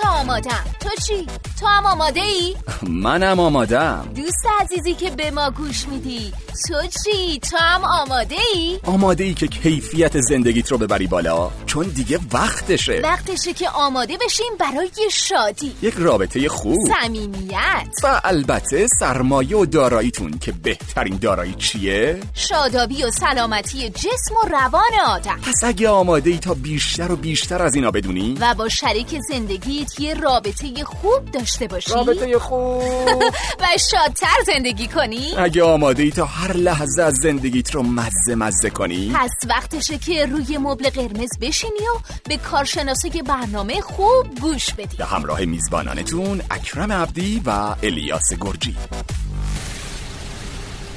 که آمادم تو چی؟ تو هم آماده ای؟ منم آمادم دوست عزیزی که به ما گوش میدی تو چی؟ تو هم آماده ای؟ آماده ای که کیفیت زندگیت رو ببری بالا چون دیگه وقتشه وقتشه که آماده بشیم برای شادی یک رابطه خوب صمیمیت و البته سرمایه و داراییتون که بهترین دارایی چیه؟ شادابی و سلامتی جسم و روان آدم پس اگه آماده ای تا بیشتر و بیشتر از اینا بدونی و با شریک زندگیت یه رابطه خوب داشته باشی؟ رابطه خوب. و شادتر زندگی کنی؟ اگه آماده ای تا هر لحظه از زندگیت رو مزه مزه کنی. پس وقتشه که روی مبل قرمز بشینی و به کارشناسای برنامه خوب گوش بدی. به همراه میزبانانتون اکرم عبدی و الیاس گرجی.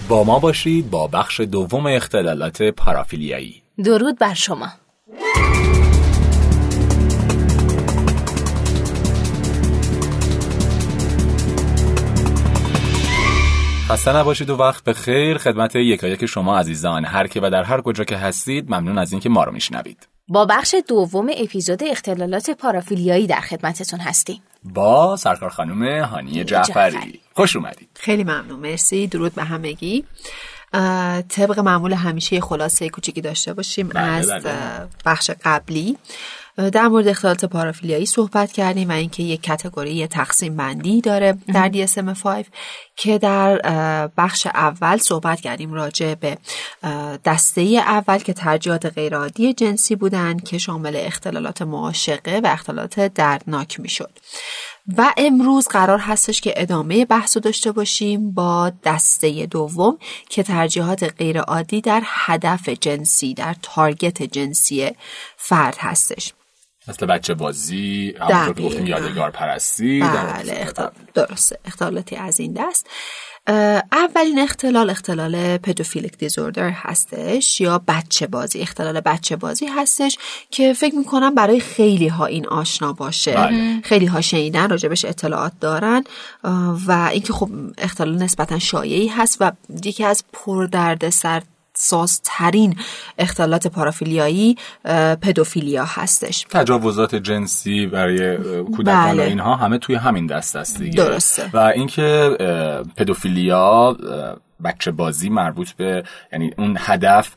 با ما باشید با بخش دوم اختلالات پارافیلیایی. درود بر شما. خسته نباشید و وقت به خیر خدمت یکایک شما عزیزان. هر که و در هر کجا که هستید ممنون از اینکه ما رو میشنوید. با بخش دوم اپیزود اختلالات پارافیلیایی در خدمتتون هستیم. با سرکار خانم هانی جعفری. جعفری. خوش اومدید. خیلی ممنون. مرسی. درود به همگی. طبق معمول همیشه خلاصه کوچیکی داشته باشیم بله، از بله. بخش قبلی. در مورد اختلالات پارافیلیایی صحبت کردیم و اینکه یک کتگوری تقسیم بندی داره در DSM-5 که در بخش اول صحبت کردیم راجع به دسته اول که ترجیحات غیرعادی جنسی بودن که شامل اختلالات معاشقه و اختلالات دردناک می‌شد. و امروز قرار هستش که ادامه بحث رو داشته باشیم با دسته دوم که ترجیحات غیرعادی در هدف جنسی در تارگت جنسی فرد هستش. مثل بچه بازی همونطور که دقیقاً. گفتیم یادگار پرستی بله اختلال درسته اختلالاتی از این دست. اولین اختلال اختلال پدوفیلیک دیزوردر هستش یا بچه بازی. اختلال بچه بازی هستش که فکر می‌کنم برای خیلی ها این آشنا باشه. بله. خیلی ها شنیدن راجبش اطلاعات دارن. و اینکه خب اختلال نسبتا شایعی هست و یکی از پردرد سر سازترین اختلالات پارافیلیایی پدوفیلیا هستش تجاوزات جنسی برای کودکان بله. اینها همه توی همین دست است دیگه درسته. و اینکه پدوفیلیا بچه بازی مربوط به یعنی اون هدف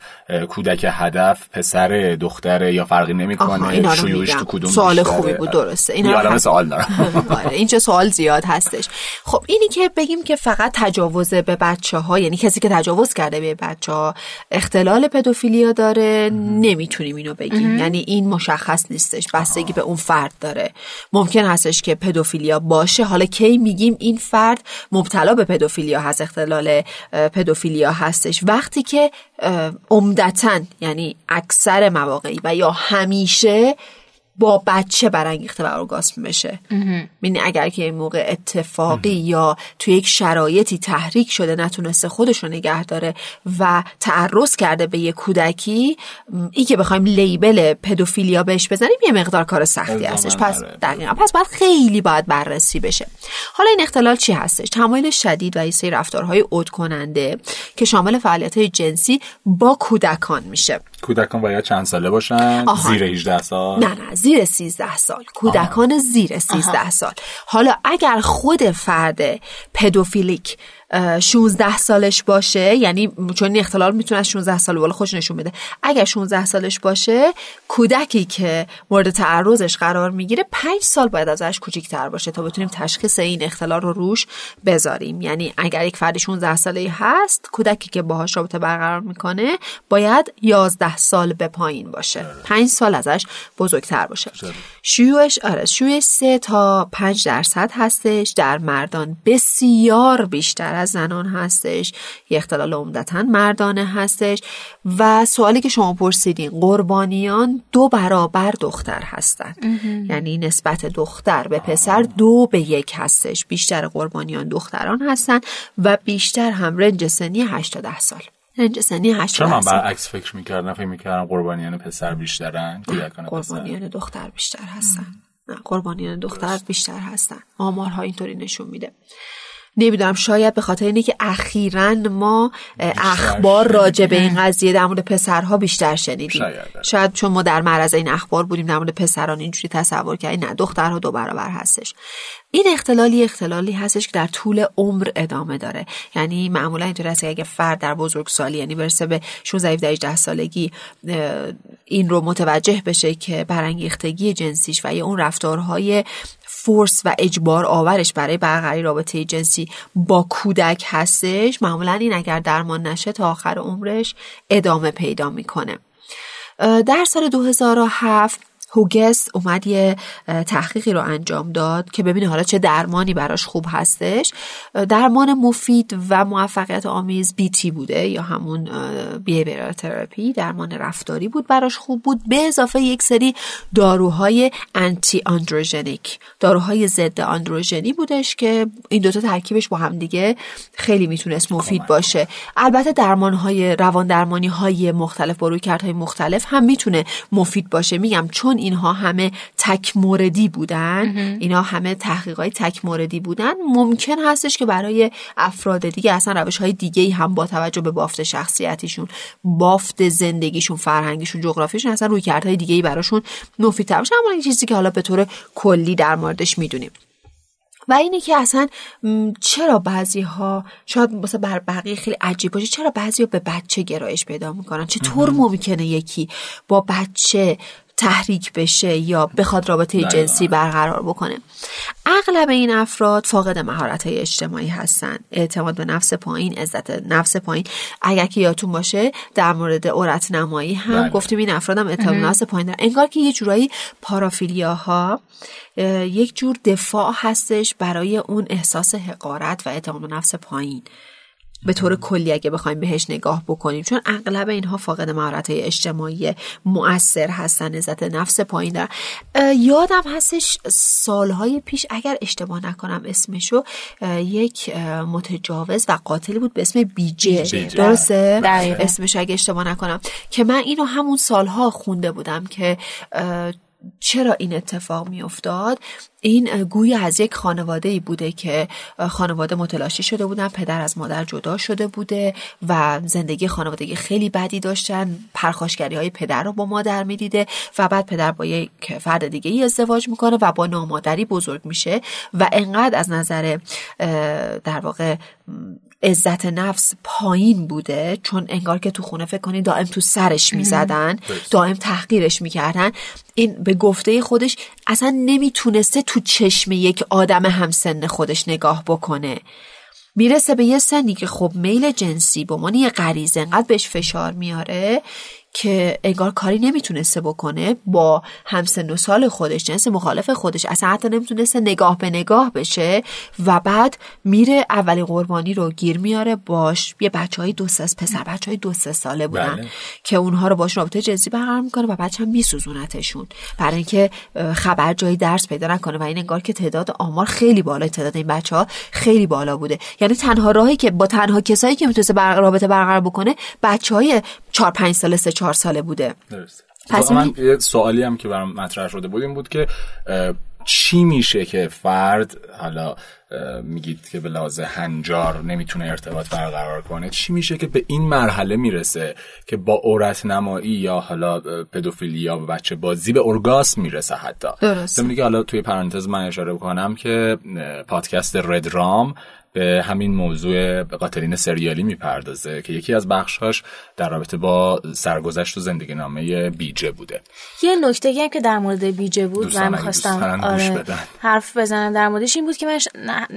کودک هدف پسر دختر یا فرقی نمی‌کنه شیوعش. تو کدوم سوال. خوبی بود، درسته. اینا رو هم- سوال دارم. آره این چه سوال زیاد هستش. خب اینی که بگیم که فقط تجاوز به بچه ها یعنی کسی که تجاوز کرده به بچه ها اختلال پدوفیلیا داره نمی‌تونیم اینو بگیم. یعنی این مشخص نیستش. بستگی به اون فرد داره. ممکن هستش که پدوفیلیا باشه. حالا کی میگیم این فرد مبتلا به پدوفیلیا هست اختلال پدوفیلیا هستش. وقتی که عمدتاً یعنی اکثر مواقعی و یا همیشه با بچه برانگیخته و ارگاسم بشه. یعنی اگر که این موقع اتفاقی یا توی یک شرایطی تحریک شده نتونسته خودش رو نگه داره و تعرض کرده به یه کودکی این که بخوایم لیبل پدوفیلیا بهش بزنیم یه مقدار کار سختی هستش. پس. دقیقا. پس باید خیلی باید بررسی بشه. حالا این اختلال چی هستش؟ تمایل شدید و یه سری رفتارهای عود کننده که شامل فعالیت های جنسی با کودکان میشه. کودکان باید چند ساله باشن؟ آها. زیر 18 سال؟ نه نه زیر 13 سال. کودکان زیر 13 سال. حالا اگر خود فرد پدوفیلیک 16 سالش باشه یعنی چون این اختلال می‌تونه از 16 سال بالا خوش نشون بده. اگر 16 سالش باشه کودکی که مورد تعرضش قرار می‌گیره 5 سال باید ازش کوچیک‌تر باشه تا بتونیم تشخیص این اختلال رو روش بذاریم. یعنی اگر یک فرد 16 ساله هست کودکی که باهاش رابطه برقرار می‌کنه باید 11 سال به پایین باشه. 5 سال ازش بزرگتر باشه. شیوعش آره شیوعش 3 تا 5 درصد هستش. در مردان بسیار بیشتر از زنان هستش یه اختلال عمدتا مردانه هستش و سوالی که شما پرسیدین قربانیان دو برابر دختر هستن یعنی نسبت دختر به پسر دو به یک هستش. بیشتر قربانیان دختران هستن و بیشتر هم رنج سنی 8 تا 10 سال. رنج سنی 8 تا چرا 10 من برعکس فکر می‌کردم؟ فکر می‌کردم قربانیان پسر بیشترن کودکان پسر. قربانیان دختر بیشتر هستن. نه قربانیان دختر بیشتر هستن. آمارها اینطوری نشون میده. نمی‌دونم شاید به خاطر اینه که اخیرا ما اخبار راجع به این قضیه در مورد پسرها بیشتر شنیدیم. شاید. شاید چون ما در معرض این اخبار بودیم در مورد پسران اینجوری تصور کردیم. نه دخترها دو برابر هستش. این اختلالی اختلالی هستش که در طول عمر ادامه داره. یعنی معمولا اینطور هست که اگه فرد در بزرگسالی یعنی برسه به 16 18 سالگی این رو متوجه بشه که برانگیختگی جنسیش و یا اون رفتارهای فورس و اجبار آورش برای برقراری رابطه جنسی با کودک هستش. معمولا این اگر درمان نشه تا آخر عمرش ادامه پیدا می‌کنه. در سال 2007 هوگس اومد یه تحقیقی رو انجام داد که ببینه حالا چه درمانی براش خوب هستش. درمان مفید و موفقیت آمیز بیتی بوده یا همون بیهیویرال تراپی درمان رفتاری بود براش خوب بود. به اضافه یک سری داروهای انتی آندروژنیک داروهای ضد آندروژنی بودش که این دوتا ترکیبش با هم دیگه خیلی می‌تونست مفید باشه. البته درمان های روان درمانی های مختلف با رویکردهای مختلف هم می‌تونه مفید باشه. میگم چون اینها همه تک موردی بودن اینا همه تحقیقات تک موردی بودن ممکن هستش که برای افراد دیگه اصلا روش های دیگه هم با توجه به بافت شخصیتیشون بافت زندگیشون فرهنگیشون جغرافیشون اصلا رویکردهای دیگه ای براشون مفیدتر باشه. اما این چیزی که حالا به طور کلی در موردش می‌دونیم. و اینه که اصلا چرا بعضی ها شاید مثلا بر بقیه خیلی عجیب باشه چرا بعضی ها به بچه گرایش پیدا می‌کنن؟ چطور ممکنه یکی با بچه تحریک بشه یا بخواد رابطه دقیقاً. جنسی برقرار بکنه. اغلب این افراد فاقد مهارت های اجتماعی هستن. اعتماد به نفس پایین عزت نفس پایین. اگر که یادتون باشه در مورد عورت نمایی هم بله. گفتیم این افراد هم اعتماد به نفس پایین دارن. انگار که یه جورایی پارافیلیاها اه، یک جور دفاع هستش برای اون احساس حقارت و اعتماد به نفس پایین. به طور کلی اگه بخوایم بهش نگاه بکنیم. چون اغلب اینها فاقد مهارت های اجتماعی مؤثر هستن عزت نفس پایین دارن. یادم هستش سالهای پیش اگر اشتباه نکنم اسمشو یک متجاوز و قاتلی بود به اسم بیجه بیجه. درسته؟ دقیقاً. اسمش اگه اشتباه نکنم. که من اینو همون سالها خونده بودم که چرا این اتفاق می افتاد این اه، گوی از یک خانواده ای بوده که خانواده متلاشی شده بودن پدر از مادر جدا شده بوده و زندگی خانوادگی خیلی بدی داشتن. پرخاشگری های پدر رو با مادر می‌دیده و بعد پدر با یک فرد دیگه ای ازدواج می‌کنه و با نامادری بزرگ میشه و انقدر از نظر در واقع عزت نفس پایین بوده چون انگار که تو خونه فکر کنی دائم تو سرش می‌زدن دائم تحقیرش می‌کردن. این به گفته خودش اصلا نمی‌تونسته تو چشم یک آدم همسن خودش نگاه بکنه. می‌رسه به یه سنی که خب میل جنسی به عنوان یه غریزه انقدر بهش فشار میاره که انگار کاری نمی‌تونسته بکنه با همسن و سال خودش جنس مخالف خودش. اصلا حتی نمی‌تونسته نگاه به نگاه بشه و بعد میره اولین قربانی رو گیر میاره. باش یه بچه های دو سه پسر بچه های دو سه ساله بودن بله. که اونها رو باش رابطه جنسی برقرار می‌کنه و بچه هم میسوزونتشون. برای اینکه خبر جایی درس پیدا نکنه و این انگار که تعداد آمار خیلی بالا تعداد این بچه ها خیلی بالا بوده. یعنی تنها راهی که با تنها کسایی که می‌تونسته بر... رابطه برقرار بکنه بچه های 4 5 ساله 3 4 ساله بوده. درسته. پس من یه سوالی هم که برام مطرح شده بود این بود که چی میشه که فرد حالا میگید که به لحاظ هنجار نمی‌تونه ارتباط برقرار کنه چی میشه که به این مرحله می‌رسه که با عورت نمایی یا حالا اه، پدوفیلیا و بچه بازی به ارگاسم می‌رسه حتی؟ درسته. ضمن که حالا توی پرانتز من اشاره کنم که پادکست رد رام به همین موضوع قاتلین سریالی می‌پردازه که یکی از بخشهاش در رابطه با سرگذشت و زندگی نامه بیجه بوده. یه نکته هم که در مورد بیجه بود اگه می‌خواستم آره. حرف بزنم در موردش این بود که من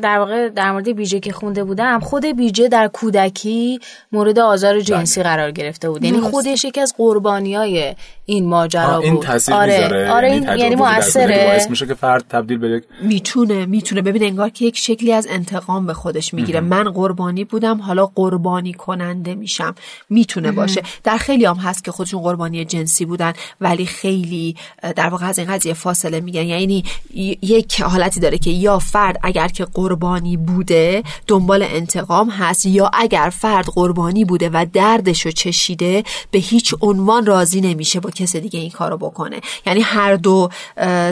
در واقع در مورد بیجه که خونده بودم خود بیجه در کودکی مورد آزار جنسی قرار گرفته بود. یعنی. خودش یکی از قربانی های این ماجرا بود این تاثیر آره می‌ذاره. آره این یعنی کودکی موثره. باعث میشه که فرد تبدیل به یک می‌تونه می‌تونه. ببین انگار که یک شکلی از انتقام به خودش می‌گیره. من قربانی بودم حالا قربانی کننده میشم. می‌تونه باشه. در خیلی هم هست که خودشون قربانی جنسی بودن ولی خیلی در واقع از این قضیه فاصله میگن یعنی یک حالتی داره که یا فرد اگر که قربانی بوده دنبال انتقام هست یا اگر فرد قربانی بوده و دردشو چشیده به هیچ عنوان راضی نمیشه با کس دیگه این کارو بکنه. یعنی هر دو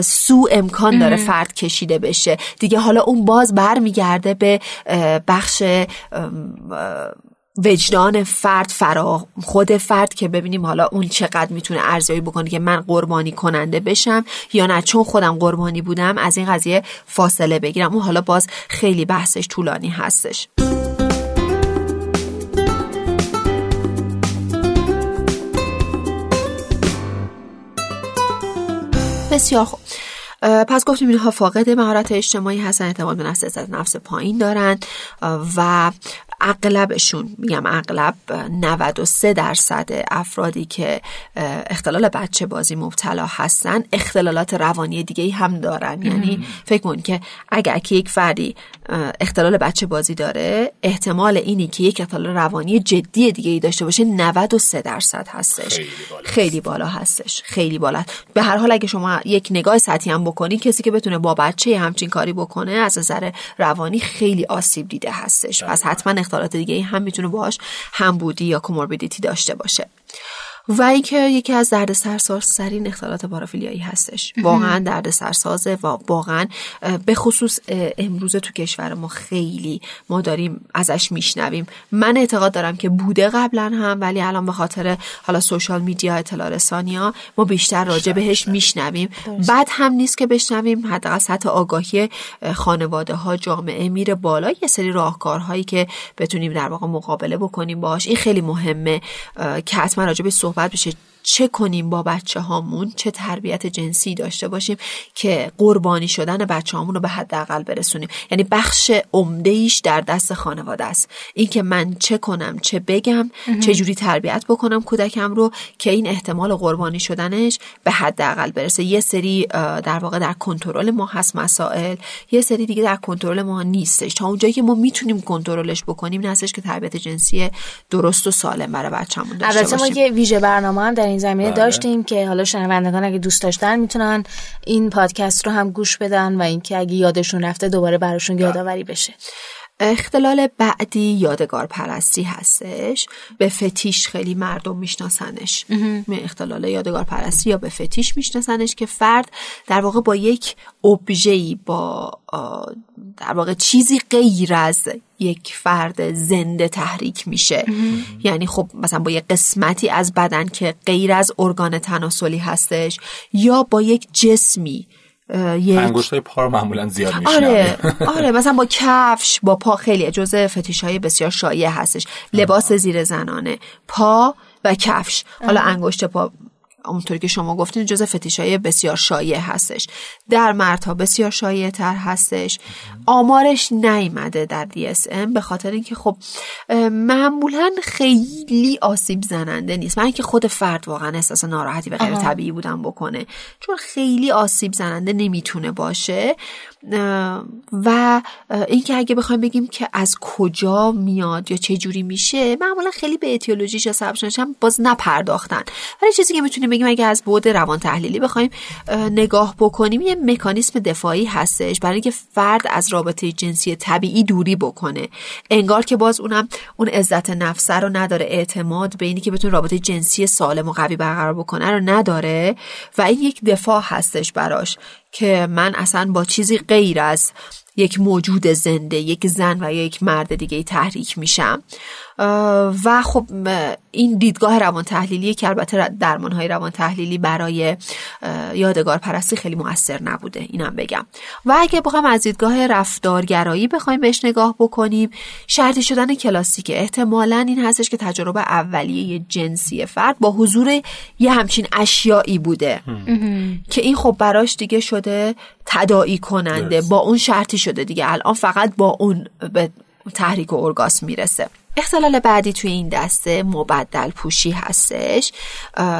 سو امکان داره فرد کشیده بشه. دیگه حالا اون باز برمیگرده به بخش وجدان فرد فرا خود فرد که ببینیم حالا اون چقدر می‌تونه ارزیابی بکنه که من قربانی کننده بشم یا نه. چون خودم قربانی بودم از این قضیه فاصله بگیرم. اون حالا باز خیلی بحثش طولانی هستش. بسیار خوب. پس گفتیم اینها فاقد مهارت اجتماعی هستن اعتماد به نفس نفس پایین دارن. و اغلبشون میگم اغلب 93 درصد افرادی که اختلال بچه بازی مبتلا هستن اختلالات روانی دیگه هم دارن. یعنی فکر کن که اگر که یک فردی اختلال بچه بازی داره احتمال اینی که یک اختلال روانی جدی دیگه ای داشته باشه 93 درصد هستش. خیلی بالا, خیلی بالا هستش. خیلی بالا. به هر حال اگه شما یک نگاه سطحی هم بکنی کسی که بتونه با بچه همچین کاری بکنه از نظر روانی خیلی آسیب دیده هستش. پس حتما اختلالات دیگه هم می‌تونه باهاش همبودی یا کوموربیدیتی داشته باشه. و اینکه یکی از درد سرسازترین اختلالات پارافیلیایی هستش. واقعا درد سرسازه و واقعا به خصوص امروز تو کشور ما خیلی ما داریم ازش میشنویم. من اعتقاد دارم که بوده قبلا هم ولی الان به خاطر حالا سوشال میدیا اطلاع رسانیا ما بیشتر راجع بهش میشنویم. بعد هم نیست که بشنویم حداقل سطح آگاهی خانواده ها جامعه میره بالا. یه سری راهکارهایی که بتونیم در واقع مقابله بکنیم باش این خیلی مهمه. که حتما راجع به صحبت بشه چه کنیم با بچه هامون چه تربیت جنسی داشته باشیم که قربانی شدن بچه هامون رو به حداقل برسونیم؟ یعنی بخش عمده ایش در دست خانواده است. اینکه من چه کنم چه بگم چه جوری تربیت بکنم کودکم رو که این احتمال قربانی شدنش به حداقل برسه. یه سری در واقع در کنترل ما هست مسائل. یه سری دیگه در کنترل ما نیستش. تا اونجایی که ما می‌تونیم کنترلش بکنیم هستش که تربیت جنسی درست و سالم برای بچه‌مون داشته البته ما یه ویژه برنامه هم در این زمینه بله. داشتیم که حالا شنوندگان اگه دوست داشتن می‌تونن این پادکست رو هم گوش بدن و اینکه اگه یادشون رفته دوباره براشون یادآوری بشه اختلال بعدی یادگار پرستی هستش. به فتیش خیلی مردم میشناسنش. اختلال یادگار پرستی یا به فتیش میشناسنش که فرد در واقع با یک ابژه‌ای با در واقع چیزی غیر از یک فرد زنده تحریک میشه. یعنی خب مثلا با یک قسمتی از بدن که غیر از ارگان تناسلی هستش یا با یک جسمی انگشت های پا رو معمولا زیاد میشنم آره آره مثلا با کفش با پا خیلی جزء فتیش های بسیار شایع هستش. لباس زیر زنانه پا و کفش. حالا انگشت پا اونطوری که شما گفتین جز فتیش های بسیار شایع هستش. در مردها بسیار شایع تر هستش. آمارش نیمده در DSM به خاطر اینکه خب معمولا خیلی آسیب زننده نیست. من اینکه خود فرد واقعا احساس ناراحتی و غیر طبیعی بودن بکنه. چون خیلی آسیب زننده نمی‌تونه باشه. و اینکه اگه بخوایم بگیم که از کجا میاد یا چه جوری میشه معمولا خیلی به اتیولوژیش یا سببش هم باز نپرداختن. ولی چیزی که می‌تونیم بگیم اگه از بعد روان تحلیلی بخوایم نگاه بکنیم یه مکانیسم دفاعی هستش برای اینکه فرد از رابطه جنسی طبیعی دوری بکنه. انگار که باز اونم اون عزت نفسه رو نداره اعتماد به اینی که بتونه رابطه جنسی سالم و قوی برقرار بکنه رو نداره و این یک دفاع هستش براش که من اصلا با چیزی غیر از یک موجود زنده یک زن و یک مرد دیگه تحریک میشم. و خب این دیدگاه روان تحلیلی که البته درمان های روان تحلیلی برای یادگار پرستی خیلی موثر نبوده اینم بگم. و اگه بخوام از دیدگاه رفتارگرایی بخوایم بهش نگاه بکنیم شرطی شدن کلاسیک احتمالا این هستش که تجربه اولیه جنسی فرد با حضور یه همچین اشیایی بوده. که این خب براش دیگه شده تداعی کننده با اون شرطی شده دیگه. الان فقط با اون به تحریک و ارگاسم می‌رسه. اختلال بعدی توی این دسته مبدل پوشی هستش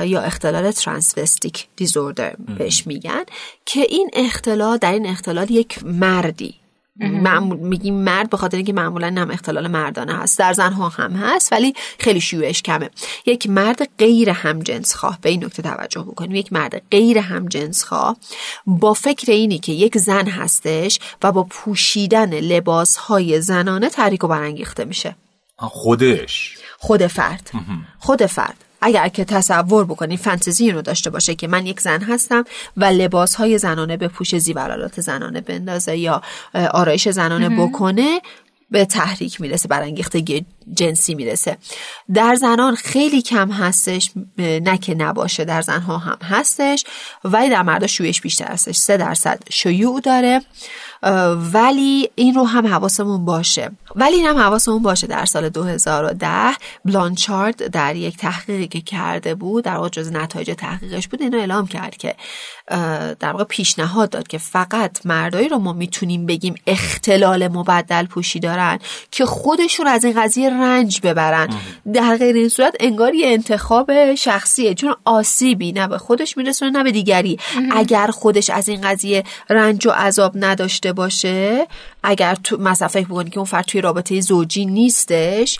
یا اختلال ترانسوستیک دیزوردر بهش میگن که این اختلال در این اختلال یک مردی معمول میگیم مرد به خاطر اینکه معمولا هم اختلال مردانه هست. در زنها هم هست ولی خیلی شیوعش کمه. یک مرد غیر همجنس خواه به این نکته توجه بکنیم. یک مرد غیر همجنس خواه با فکر اینی که یک زن هستش و با پوشیدن لباس های زنانه تحریک و برانگیخته میشه. خودش. خود فرد. خود فرد. اگر که تصور بکنی فانتزی رو داشته باشه که من یک زن هستم و لباس های زنانه به پوش زیورالات زنانه بندازه یا آرایش زنانه بکنه به تحریک می‌رسه برانگیختگی جنسی می‌رسه. در زنان خیلی کم هستش نه که نباشه در زنها هم هستش. ولی در مردا شویش بیشتر هستش سه درصد شیوع داره. ولی این رو هم حواسمون باشه. ولی این هم حواسمون باشه در سال 2010 بلانچارد در یک تحقیقی که کرده بود در واقع جز نتایج تحقیقش بود اینو اعلام کرد که در واقع پیشنهاد داد که فقط مردایی رو ما می‌تونیم بگیم اختلال مبدل پوشی دارن که خودشون از این قضیه رنج ببرن. در غیر این صورت انگار یه انتخاب شخصیه چون آسیبی نه به خودش میرسونه نه به دیگری. اگر خودش از این قضیه رنج و عذاب نداشته باشه اگر تو مثلا فکر که اون فرد توی رابطه زوجی نیستش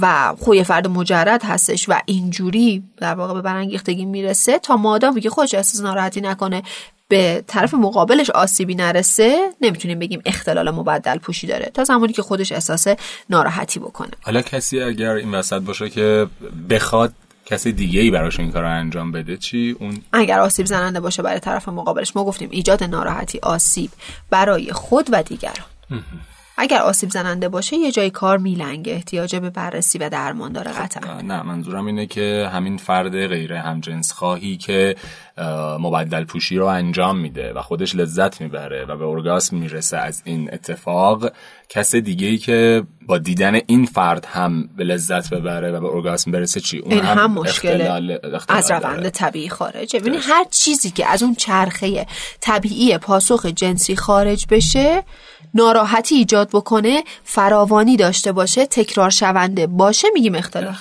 و خوی فرد مجرد هستش و اینجوری در واقع به برانگیختگی می‌رسه تا مادامی که خودش احساس ناراحتی نکنه به طرف مقابلش آسیبی نرسه نمی‌تونیم بگیم اختلال مبدل پوشی داره. تا زمانی که خودش احساس ناراحتی بکنه. حالا کسی اگر این وسط باشه که بخواد کسی دیگه ای براش این کار رو انجام بده چی؟ اون اگر آسیب زننده باشه برای طرف مقابلش. ما گفتیم ایجاد ناراحتی آسیب برای خود و دیگران. اگر آسیب زننده باشه یه جای کار میلنگه. احتیاج به بررسی و درمان داره قطعا. نه منظورم اینه که همین فرد غیر همجنس خواهی که مبدل پوشی رو انجام میده و خودش لذت می‌بره و به ارگاسم می‌رسه از این اتفاق. کس دیگه ای که با دیدن این فرد هم به لذت ببره و به ارگاسم برسه چی؟ اون این هم, مشکل از روند طبیعی خارجه. ببینید هر چیزی که از اون چرخه طبیعی پاسخ جنسی خارج بشه ناراحتی ایجاد بکنه فراوانی داشته باشه تکرار شونده باشه میگیم اختلال.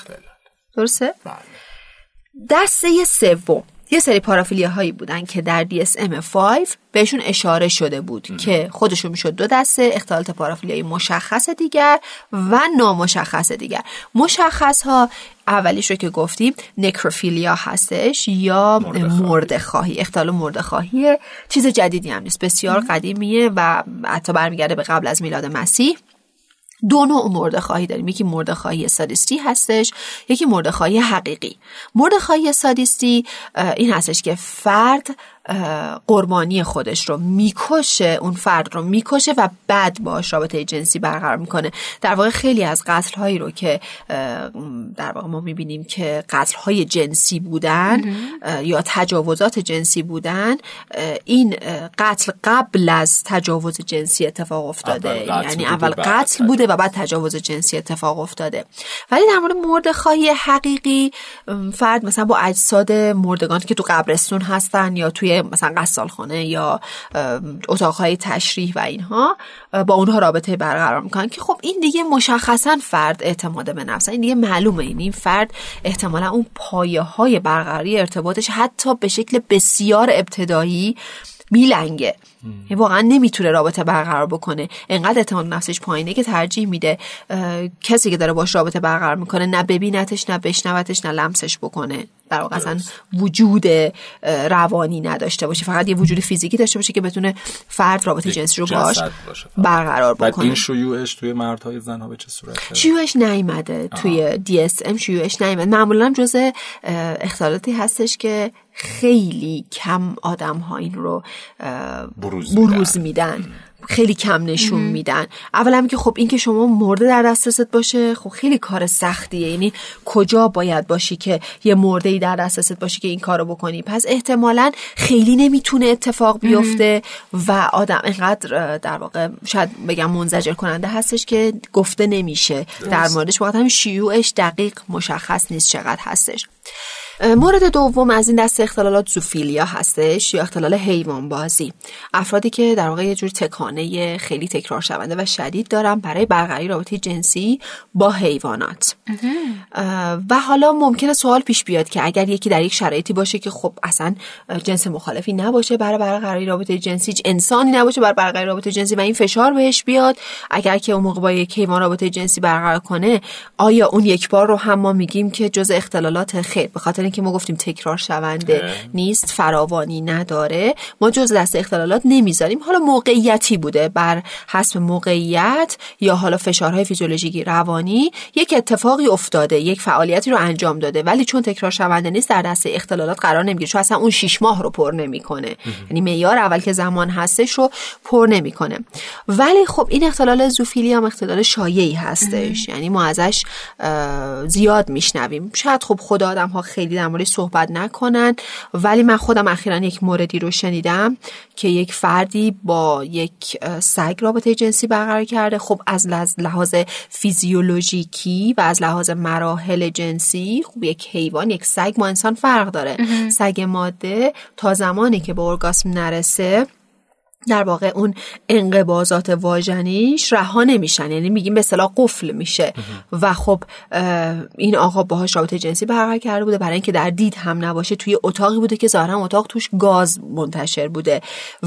درسته؟ بله. دسته سوم. یه سری پارافیلیا هایی بودن که در DSM-5 بهشون اشاره شده بود که خودشون می‌شد دو دسته اختلالات پارافیلیایی مشخص دیگر و نامشخص دیگر. مشخص ها اولیش رو که گفتیم نکروفیلیا هستش یا مرد خواهی اختلال مرد خواهی چیز جدیدی هم نیست. بسیار قدیمیه و حتی برمیگرده به قبل از میلاد مسیح. دو نوع مرده خواهی داریم. یکی مرده خواهی سادیستی هستش یکی مرده خواهی حقیقی. مرده خواهی سادیستی این هستش که فرد قربانی خودش رو می‌کشه اون فرد رو می‌کشه و بعد باش رابطه جنسی برقرار می‌کنه. در واقع خیلی از قتل هایی رو که در واقع ما می‌بینیم که قتل های جنسی بودن یا تجاوزات جنسی بودن این قتل قبل از تجاوز جنسی اتفاق افتاده. یعنی اول قتل بوده و بعد تجاوز جنسی اتفاق افتاده. ولی در مورد مرد خواهی حقیقی فرد مثلا با اجساد مردگانی که تو قبرستون هستن یا توی مثلا قصال خانه یا اتاقهای تشریح و اینها با اونها رابطه برقرار می‌کنن که خب این دیگه مشخصا فرد اعتماد به نفس این دیگه معلومه. این این فرد احتمالا اون پایه های برقراری ارتباطش حتی به شکل بسیار ابتدایی میلنگه واقعا نمی‌تونه رابطه برقرار بکنه. انقدر اعتماد نفسش پایینه که ترجیح میده کسی که داره باش رابطه برقرار می‌کنه نه ببینتش نه بشنوتش نه لمسش بکنه. در واقع اصلا وجود روانی نداشته باشه. فقط یه وجود فیزیکی داشته باشه که بتونه فرد رابطه جنسی رو باش برقرار بکنه. این شیوعش توی مردهای زنها به چه صورته؟ شیوعش نیومده توی DSM شیوعش نیومده. معمولا جزء اختلالاتی هستش که خیلی کم آدم ها این رو بروز, بروز میدن. خیلی کم نشون میدن. اولا که خب این که شما مرده در دسترست باشه خب خیلی کار سختیه. یعنی کجا باید باشی که یه مرده ای در دسترست باشی که این کارو بکنی؟ پس احتمالا خیلی نمی‌تونه اتفاق بیفته و آدم اینقدر در واقع شاید بگم منزجر کننده هستش که گفته نمیشه. در موردش هم شیوعش دقیق مشخص نیست چقدر هستش. مورد دوم از این دست اختلالات زوفیلیا هستش یا اختلال حیوان بازی افرادی که در واقع یه جور تکانه خیلی تکرار شونده و شدید دارن برای برقراری رابطه جنسی با حیوانات. و حالا ممکنه سوال پیش بیاد که اگر یکی در یک شرایطی باشه که خب اصلا جنس مخالفی نباشه برای برقراری رابطه جنسی انسانی نباشه برای برقراری رابطه جنسی و این فشار بهش بیاد اگر که اون موقع با یک حیوان رابطه جنسی برقرار کنه آیا اون یک بار رو هم ما میگیم که جز اختلالات خیر؟ به خاطر اینکه ما گفتیم تکرار شونده نیست فراوانی نداره. ما جز دست اختلالات نمی‌ذاریم. حالا موقعیتی بوده بر حسب موقعیت یا حالا فشارهای فیزیولوژیکی روانی یک اتفاقی افتاده یک فعالیتی رو انجام داده. ولی چون تکرار شونده نیست در دست اختلالات قرار نمی‌گیره. چون اصلا اون شیش ماه رو پر نمی‌کنه. یعنی معیار اول که زمان هستش رو پر نمی‌کنه. ولی خب این اختلال زوفیلی هم اختلال شایعی هستش. یعنی ما ازش زیاد میشنویم. شاید خب خدا آدم ها خیلی در مورد صحبت نکنن. ولی من خودم اخیرا یک موردی رو شنیدم که یک فردی با یک سگ رابطه جنسی برقرار کرده. خب از لحاظ فیزیولوژیکی و از لحاظ مراحل جنسی خب یک حیوان یک سگ ما انسان فرق داره. سگ ماده تا زمانی که به ارگاسم نرسه در واقع اون انقباضات واژنیش رها نمیشن. یعنی میگیم به اصطلاح قفل میشه. و خب این آقا باهاش رابطه جنسی برقرار کرده بوده. برای اینکه در دید هم نباشه توی اتاقی بوده که ظاهرا اتاق توش گاز منتشر بوده.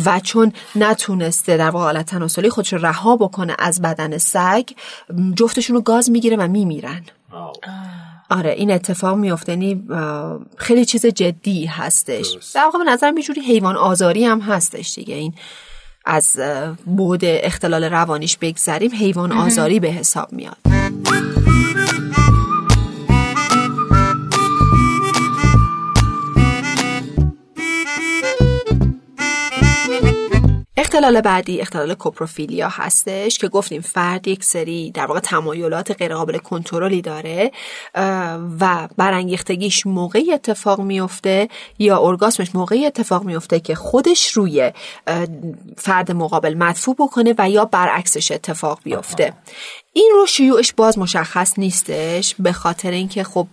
و چون نتونسته در واقع حالت تناسلی خودش رها بکنه از بدن سگ جفتشون رو گاز می‌گیره و میمیرن. آره این اتفاق میفته یعنی خیلی چیز جدی هستش. در واقع به نظرم یه حیوان آزاری هم هستش دیگه. این از بود اختلال روانیش بگذریم حیوان آزاری به حساب میاد. اختلال بعدی اختلال کوپروفیلیا هستش که گفتیم فرد یک سری در واقع تمایلات غیرقابل کنترلی داره و برانگیختگیش موقعی اتفاق میفته یا ارگاسمش موقعی اتفاق میفته که خودش روی فرد مقابل مدفوع بکنه و یا برعکسش اتفاق بیفته. این رو شیوعش باز مشخص نیستش به خاطر اینکه خب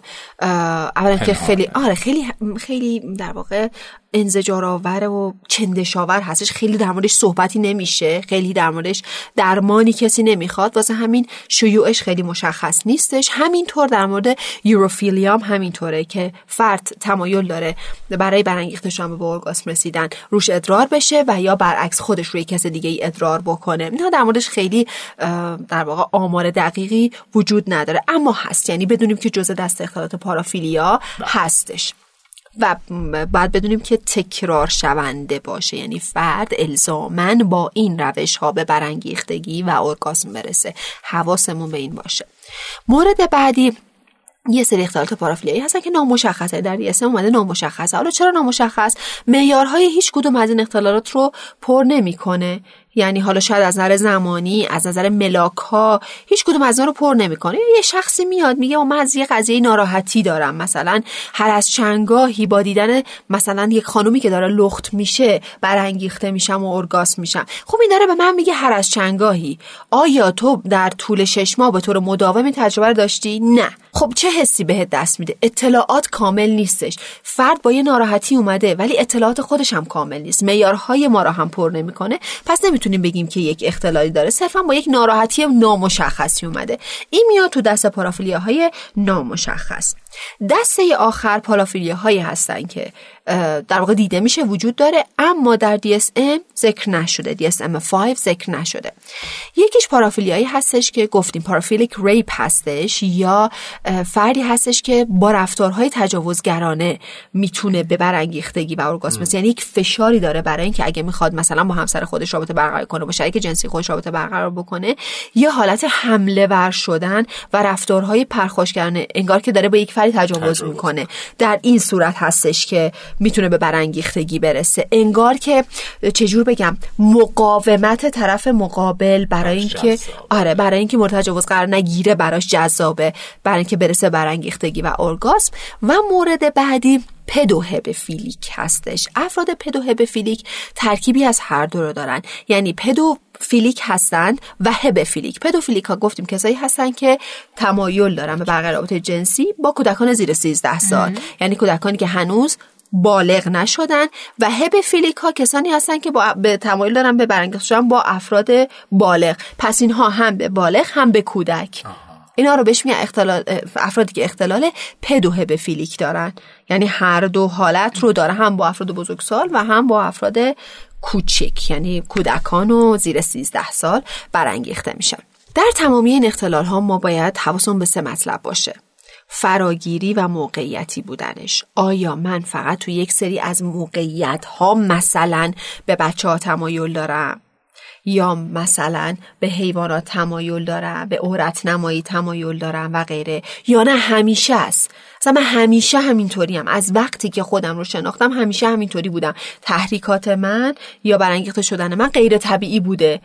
اولا که خیلی آره. خیلی خیلی در واقع انزجارآور و چندشاور هستش. خیلی در موردش صحبتی نمیشه. خیلی در موردش درمانی کسی نمی‌خواد. واسه همین شیوعش خیلی مشخص نیستش. همینطور در مورد یوروفیلیام همینطوره که فرد تمایل داره برای برانگیخته شدن به ارگاسم رسیدن روش ادرار بشه و یا برعکس خودش روی کس دیگه ای ادرار بکنه. نه در موردش خیلی در واقع آمار دقیقی وجود نداره. اما هست. یعنی بدونیم که جزء دست اختلالات پارافیلیا هستش. و باید بدونیم که تکرار شونده باشه. یعنی فرد الزامن با این روش ها به برانگیختگی و ارگاسم برسه. حواسمون به این باشه. مورد بعدی یه سری اختلالات پارافیلیایی هستن که نامشخصه. در اسم اومده نامشخصه. حالا چرا نامشخص؟ معیارهای هیچ کدوم از این اختلالات رو پر نمی‌کنه. یعنی حالا شاید از نظر زمانی از نظر ملاک ها هیچ کدوم از رو پر نمی‌کنه. یه شخصی میاد میگه من از یه قضیه ناراحتی دارم. مثلا هر از چنگاهی با دیدن مثلا یک خانومی که داره لخت میشه برانگیخته میشم و ارگاس میشم. خب این داره به من میگه هر از چنگاهی. آیا تو در طول شش ماه به طور مداوم تجربه داشتی؟ نه. خب چه حسی بهت دست میده؟ اطلاعات کامل نیستش. فرد با یه ناراحتی اومده ولی اطلاعات خودش هم کامل نیست. معیارهای ما را هم پر نمی‌کنه. پس نمی‌تونیم بگیم که یک اختلالی داره. صرفا با یک ناراحتی نامشخصی اومده. این میاد تو دست پارافیلیاهای نامشخص. دسته آخر پارافیلیاهایی هایی هستن که در واقع دیده میشه وجود داره اما در DSM ذکر نشده. DSM-5 ذکر نشده. یکیش پارافیلیایی هستش که گفتیم پارافیلیک ریپ هستش یا فردی هستش که با رفتارهای تجاوزگرانه می‌تونه به برانگیختگی و ارگاسم یعنی یک فشاری داره برای اینکه اگه می‌خواد مثلا با همسر خودش رابطه برقرار کنه با شریک جنسی خودش رابطه برقرار بکنه یه حالت حمله ور شدن و رفتارهای پرخاشگرانه انگار که داره با یک فردی تجاوز می‌کنه. در این صورت هستش که می‌تونه به برانگیختگی برسه. انگار که چجور بگم مقاومت طرف مقابل برای اینکه آره برای اینکه مورد تجاوز قرار نگیره براش جذابه. برای اینکه برسه برانگیختگی و ارگاسم. و مورد بعدی پدوهبفیلیک هستش. افراد پدوهبفیلیک ترکیبی از هر دو رو دارن. یعنی pedophilic هستن و hebephilic pedophilic ها گفتیم کسایی هستن که تمایل دارن به برقرار رابطه جنسی با کودکان زیر 13 سال. یعنی کودکانی که هنوز بالغ نشدن و hebephilic ها کسانی هستن که با به تمایل دارن به برانگیخته شدن با افراد بالغ. پس اینها هم به بالغ هم به کودک. اینا رو بهش میگن اختلال افرادی که اختلال pedohebephilic دارن. یعنی هر دو حالت رو داره هم با افراد بزرگسال و هم با افراد کوچک یعنی کودکان و زیر 13 سال برانگیخته میشن. در تمامی این اختلال ها ما باید حواسمون به سه مطلب باشه. فراگیری و موقعیتی بودنش. آیا من فقط تو یک سری از موقعیت ها مثلا به بچه ها تمایل دارم؟ یا مثلا به حیوانات تمایل دارم به عورت نمایی تمایل دارم و غیره یا نه همیشه است. مثلا من همیشه همینطوری هم. از وقتی که خودم رو شناختم همیشه همینطوری بودم. تحریکات من یا برانگیخته شدن من غیر طبیعی بوده.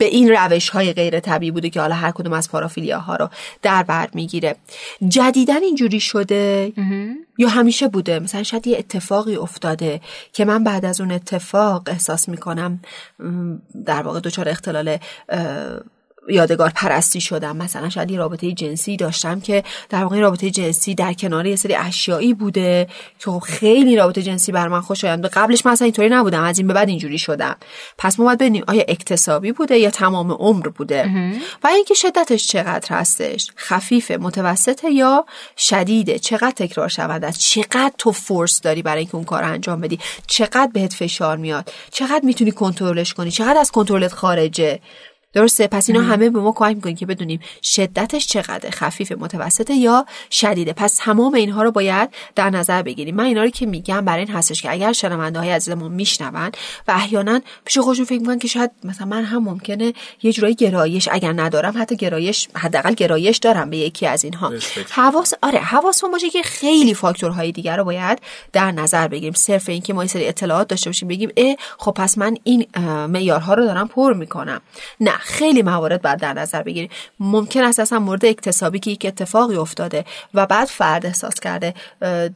به این روش های غیر طبیعی بوده که حالا هر کدوم از پارافیلیا ها رو در بر می‌گیره. جدیدن اینجوری شده؟ یا همیشه بوده؟ مثلا شاید یه اتفاقی افتاده که من بعد از اون اتفاق احساس می‌کنم در واقع دچار اختلال یادگار پرستی شدم. مثلا شاید یه رابطه جنسی داشتم که در واقع رابطه جنسی در کنار یه سری اشیایی بوده که خب خیلی رابطه جنسی بر من خوش آیند. قبلش مثلا اینطوری نبودم. از این به بعد اینجوری شدم. پس ما باید ببینیم آیا اکتسابی بوده یا تمام عمر بوده و اینکه شدتش چقدر هستش. خفیف متوسط یا شدیده چقدر تکرار شود؟ چقدر تو فورس داری برای اینکه اون کار انجام بدی؟ چقدر بهت فشار میاد؟ چقدر می‌تونی کنترلش کنی؟ چقدر از کنترلت خارجه؟ درسته؟ پس اینا همه به ما کمک می‌کنن که بدونیم شدتش چقدر خفیف متوسطه یا شدیده. پس تمام اینها رو باید در نظر بگیریم. من اینا رو که میگم برای این هستش که اگر شنونده های عزیز ما میشنون و احیانا پیش خودشون فکر می‌کنن که شاید مثلا من هم ممکنه یه جورایی گرایش اگر ندارم حتی گرایش حداقل گرایش دارم به یکی از اینها. حواس آره حواسمون باشه که خیلی فاکتورهای دیگر رو باید در نظر بگیریم. صرف اینکه ما این سری اطلاعات داشته باشیم بگیم اه خب پس من این معیارها رو دارم پر می‌کنم. نه خیلی موارد باید در نظر بگیریم ممکن است اصلا مورد اکتسابی که یک اتفاقی افتاده و بعد فرد احساس کرده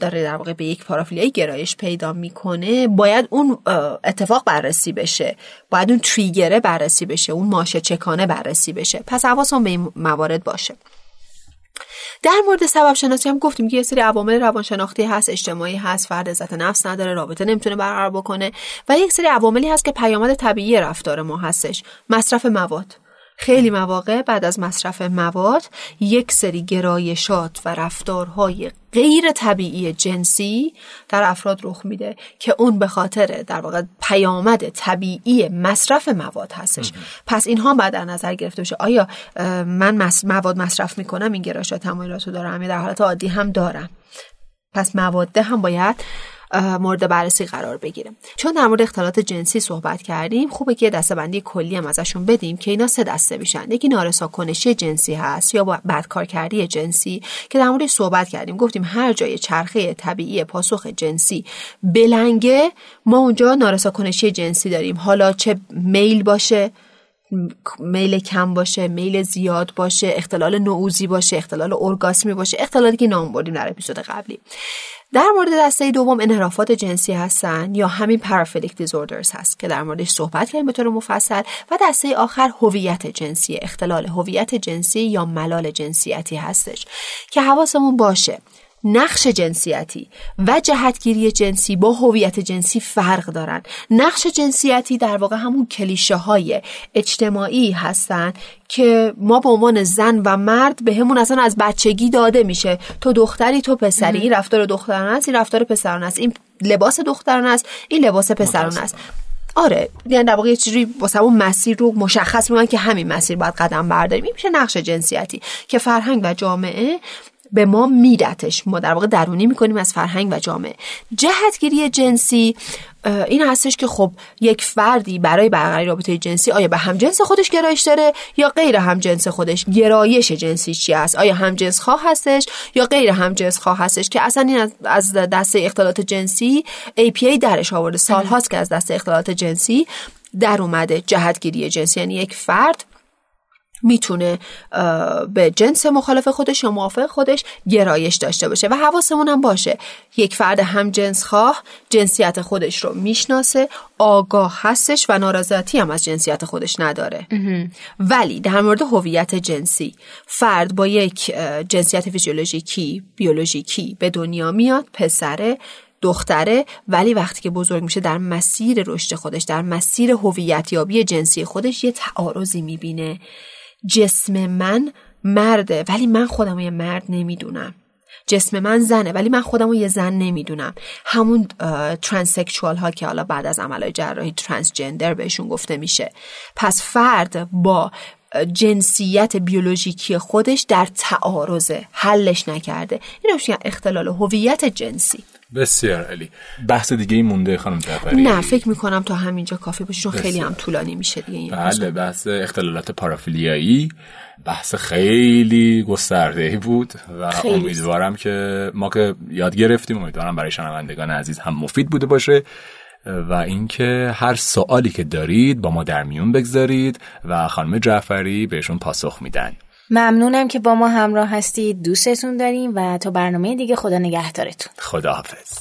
داره در واقع به یک پارافیلیای گرایش پیدا می‌کنه باید اون اتفاق بررسی بشه. باید اون تریگره بررسی بشه اون ماشه چکانه بررسی بشه. پس حواسمون به این موارد باشه. در مورد سبب شناسی هم گفتیم که یه سری عوامل روانشناختی هست اجتماعی هست فرد عزت نفس نداره رابطه نمی‌تونه برقرار بکنه و یک سری عواملی هست که پیامد طبیعی رفتار ما هستش. مصرف مواد. خیلی مواقع بعد از مصرف مواد یک سری گرایشات و رفتارهای غیر طبیعی جنسی در افراد رخ میده که اون به خاطر در واقع پیامد طبیعی مصرف مواد هستش. پس اینها بعد در نظر گرفته بشه آیا من مواد مصرف می‌کنم؟ این گرایشات تمایلات رو دارم یا در حالت عادی هم دارم؟ پس مواده هم باید مورد بررسی قرار بگیره چون در مورد اختلالات جنسی صحبت کردیم خوبه که دسته بندی کلی هم ازشون بدیم که اینا سه دسته میشن یکی نارسا کنشی جنسی هست یا بدکارکردی جنسی که در موردش صحبت کردیم. گفتیم هر جای چرخه طبیعی پاسخ جنسی بلنگه ما اونجا نارسا کنشی جنسی داریم. حالا چه میل باشه میل کم باشه میل زیاد باشه اختلال نعوزی باشه اختلال ارگاسمی باشه اختلالی که نام بردیم در اپیزود قبلی. در مورد دسته دوم انحرافات جنسی هستن یا همین پارافیلیک دیزوردرز هست که در موردش صحبت کردیم به طور مفصل و دسته آخر هویت جنسی اختلال هویت جنسی یا ملال جنسیتی هستش که حواسمون باشه. نقش جنسیتی و جهتگیری جنسی با هویت جنسی فرق دارن. نقش جنسیتی در واقع همون کلیشه های اجتماعی هستن که ما به عنوان زن و مرد به همون اصلا از بچگی داده میشه. تو دختری تو پسری. این رفتار دختران است این رفتار پسران است. این لباس دختران است این لباس پسران است. آره یعنی در واقع یه چیزی واسه اون مسیر رو مشخص می‌کنن که همین مسیر باید قدم برداریم. این میشه نقش جنسیتی که فرهنگ و جامعه به ما میدتش. ما در واقع درونی می‌کنیم از فرهنگ و جامعه. جهتگیری جنسی این هستش که خب یک فردی برای برقراری رابطه جنسی آیا به هم جنس خودش گرایش داره یا غیر هم جنس خودش؟ گرایش جنسی چی است؟ آیا هم جنس خواه هستش یا غیر هم جنس خواه هستش؟ که اصلا این از دسته اختلالات جنسی APA درش آورده. سال هاست که از دسته اختلالات جنسی در اومده جهتگیری جنسی. یعنی یک فرد می‌تونه به جنس مخالف خودش یا موافق خودش گرایش داشته باشه و حواسمون هم باشه. یک فرد هم جنس خواه جنسیت خودش رو می‌شناسه آگاه هستش و نارضایتی هم از جنسیت خودش نداره. ولی در مورد هویت جنسی فرد با یک جنسیت فیزیولوژیکی بیولوژیکی به دنیا میاد پسره دختره ولی وقتی که بزرگ میشه در مسیر رشد خودش در مسیر هویتیابی جنسی خودش یه تعارضی می‌بینه. جسم من مرده ولی من خودم یه مرد نمی‌دونم. جسم من زنه ولی من خودم رو یه زن نمی‌دونم. همون ترانسکچوال ها که حالا بعد از عملهای جراحی ترانسجندر بهشون گفته میشه. پس فرد با جنسیت بیولوژیکی خودش در تعارضه حلش نکرده. این اختلال هویت جنسی. بسیار علی بحث دیگه ای مونده خانم جعفری. نه فکر می‌کنم تا همینجا کافی باشه چون خیلی هم طولانی میشه دیگه این بله بحث اختلالات پارافیلیایی. بحث خیلی گسترده بود و خیلی. امیدوارم که ما که یاد گرفتیم امیدوارم برای شنوندگان عزیز هم مفید بوده باشه. و اینکه هر سوالی که دارید با ما در میون بگذارید و خانم جعفری بهشون پاسخ میدن. ممنونم که با ما همراه هستید. دوستتون داریم و تا برنامه دیگه خدا نگهدارتون. خداحافظ.